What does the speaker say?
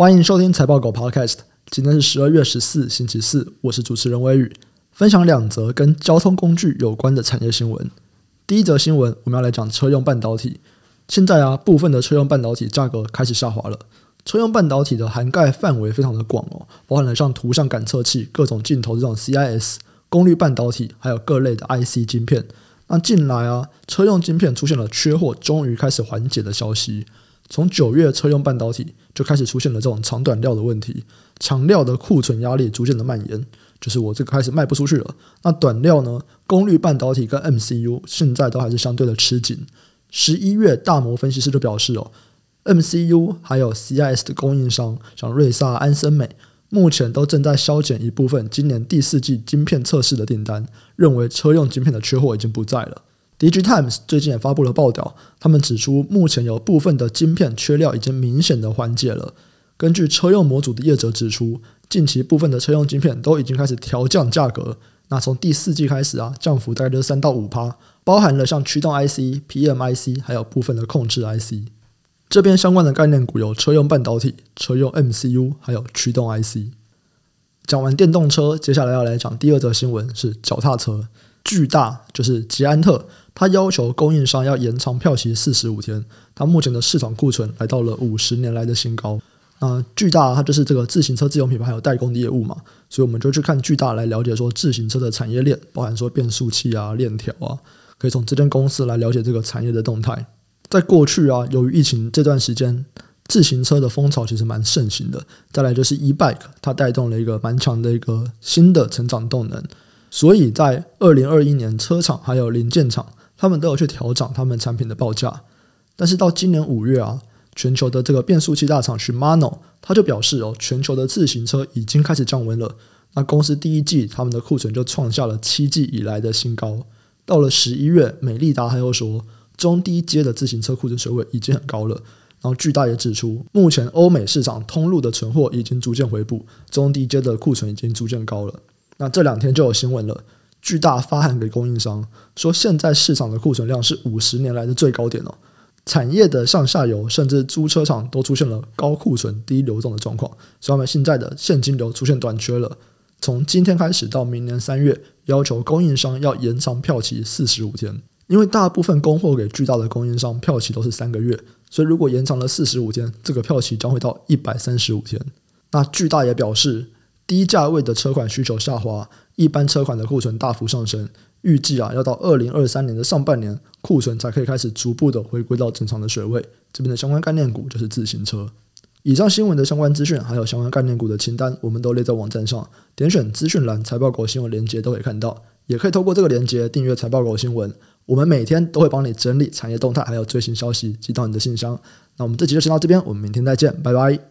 欢迎收听财报狗 Podcast。今天是十二月十四，星期四。我是主持人微宇，分享两则跟交通工具有关的产业新闻。第一则新闻，我们要来讲车用半导体。现在啊，部分的车用半导体价格开始下滑了。车用半导体的涵盖范围非常的广哦，包含了像图像感测器、各种镜头这种 CIS、功率半导体，还有各类的 IC 晶片。那近来啊，车用晶片出现了缺货，终于开始缓解的消息。从九月，车用半导体就开始出现了这种长短料的问题，长料的库存压力逐渐的蔓延，就是我这个开始卖不出去了。那短料呢？功率半导体跟 MCU 现在都还是相对的吃紧。十一月，大摩分析师就表示哦，MCU 还有 CIS 的供应商，像瑞萨、安森美，目前都正在削减一部分今年第四季晶片测试的订单，认为车用晶片的缺货已经不在了。DigiTimes 最近也发布了报道，他们指出，目前有部分的晶片缺料已经明显的缓解了。根据车用模组的业者指出，近期部分的车用晶片都已经开始调降价格。那从第四季开始啊，降幅大概就是三到五趴，包含了像驱动 IC、PMIC，还有部分的控制 IC。这边相关的概念股有车用半导体、车用 MCU，还有驱动 IC。讲完电动车，接下来要来讲第二则新闻是脚踏车。巨大就是捷安特，他要求供应商要延长票期四十五天。他目前的市场库存来到了五十年来的新高。那巨大它就是这个自行车自有品牌还有代工的业务嘛，所以我们就去看巨大来了解说自行车的产业链，包含说变速器啊、链条啊，可以从这间公司来了解这个产业的动态。在过去啊，由于疫情这段时间，自行车的风潮其实蛮盛行的。再来就是 e-bike，它带动了一个蛮强的一个新的成长动能。所以在二零二一年，车厂还有零件厂，他们都有去调涨他们产品的报价。但是到今年五月啊，全球的这个变速器大厂 Shimano，他就表示哦，全球的自行车已经开始降温了。那公司第一季他们的库存就创下了七季以来的新高。到了十一月，美利达还有说，中低阶的自行车库存水位已经很高了。然后巨大也指出，目前欧美市场通路的存货已经逐渐回补，中低阶的库存已经逐渐高了。那这两天就有新闻了，巨大发函给供应商说，现在市场的库存量是五十年来的最高点哦。产业的上下游甚至租车厂都出现了高库存、低流动的状况，所以他们现在的现金流出现短缺了。从今天开始到明年三月，要求供应商要延长票期四十五天，因为大部分供货给巨大的供应商票期都是三个月，所以如果延长了四十五天，这个票期将会到一百三十五天。那巨大也表示。低价位的车款需求下滑，一般车款的库存大幅上升。预计啊，要到二零二三年的上半年，库存才可以开始逐步的回归到正常的水位。这边的相关概念股就是自行车。以上新闻的相关资讯还有相关概念股的清单，我们都列在网站上，点选资讯栏财报狗新闻链接都可以看到。也可以透过这个链接订阅财报狗新闻，我们每天都会帮你整理产业动态还有最新消息，寄到你的信箱。那我们这集就先到这边，我们明天再见，拜拜。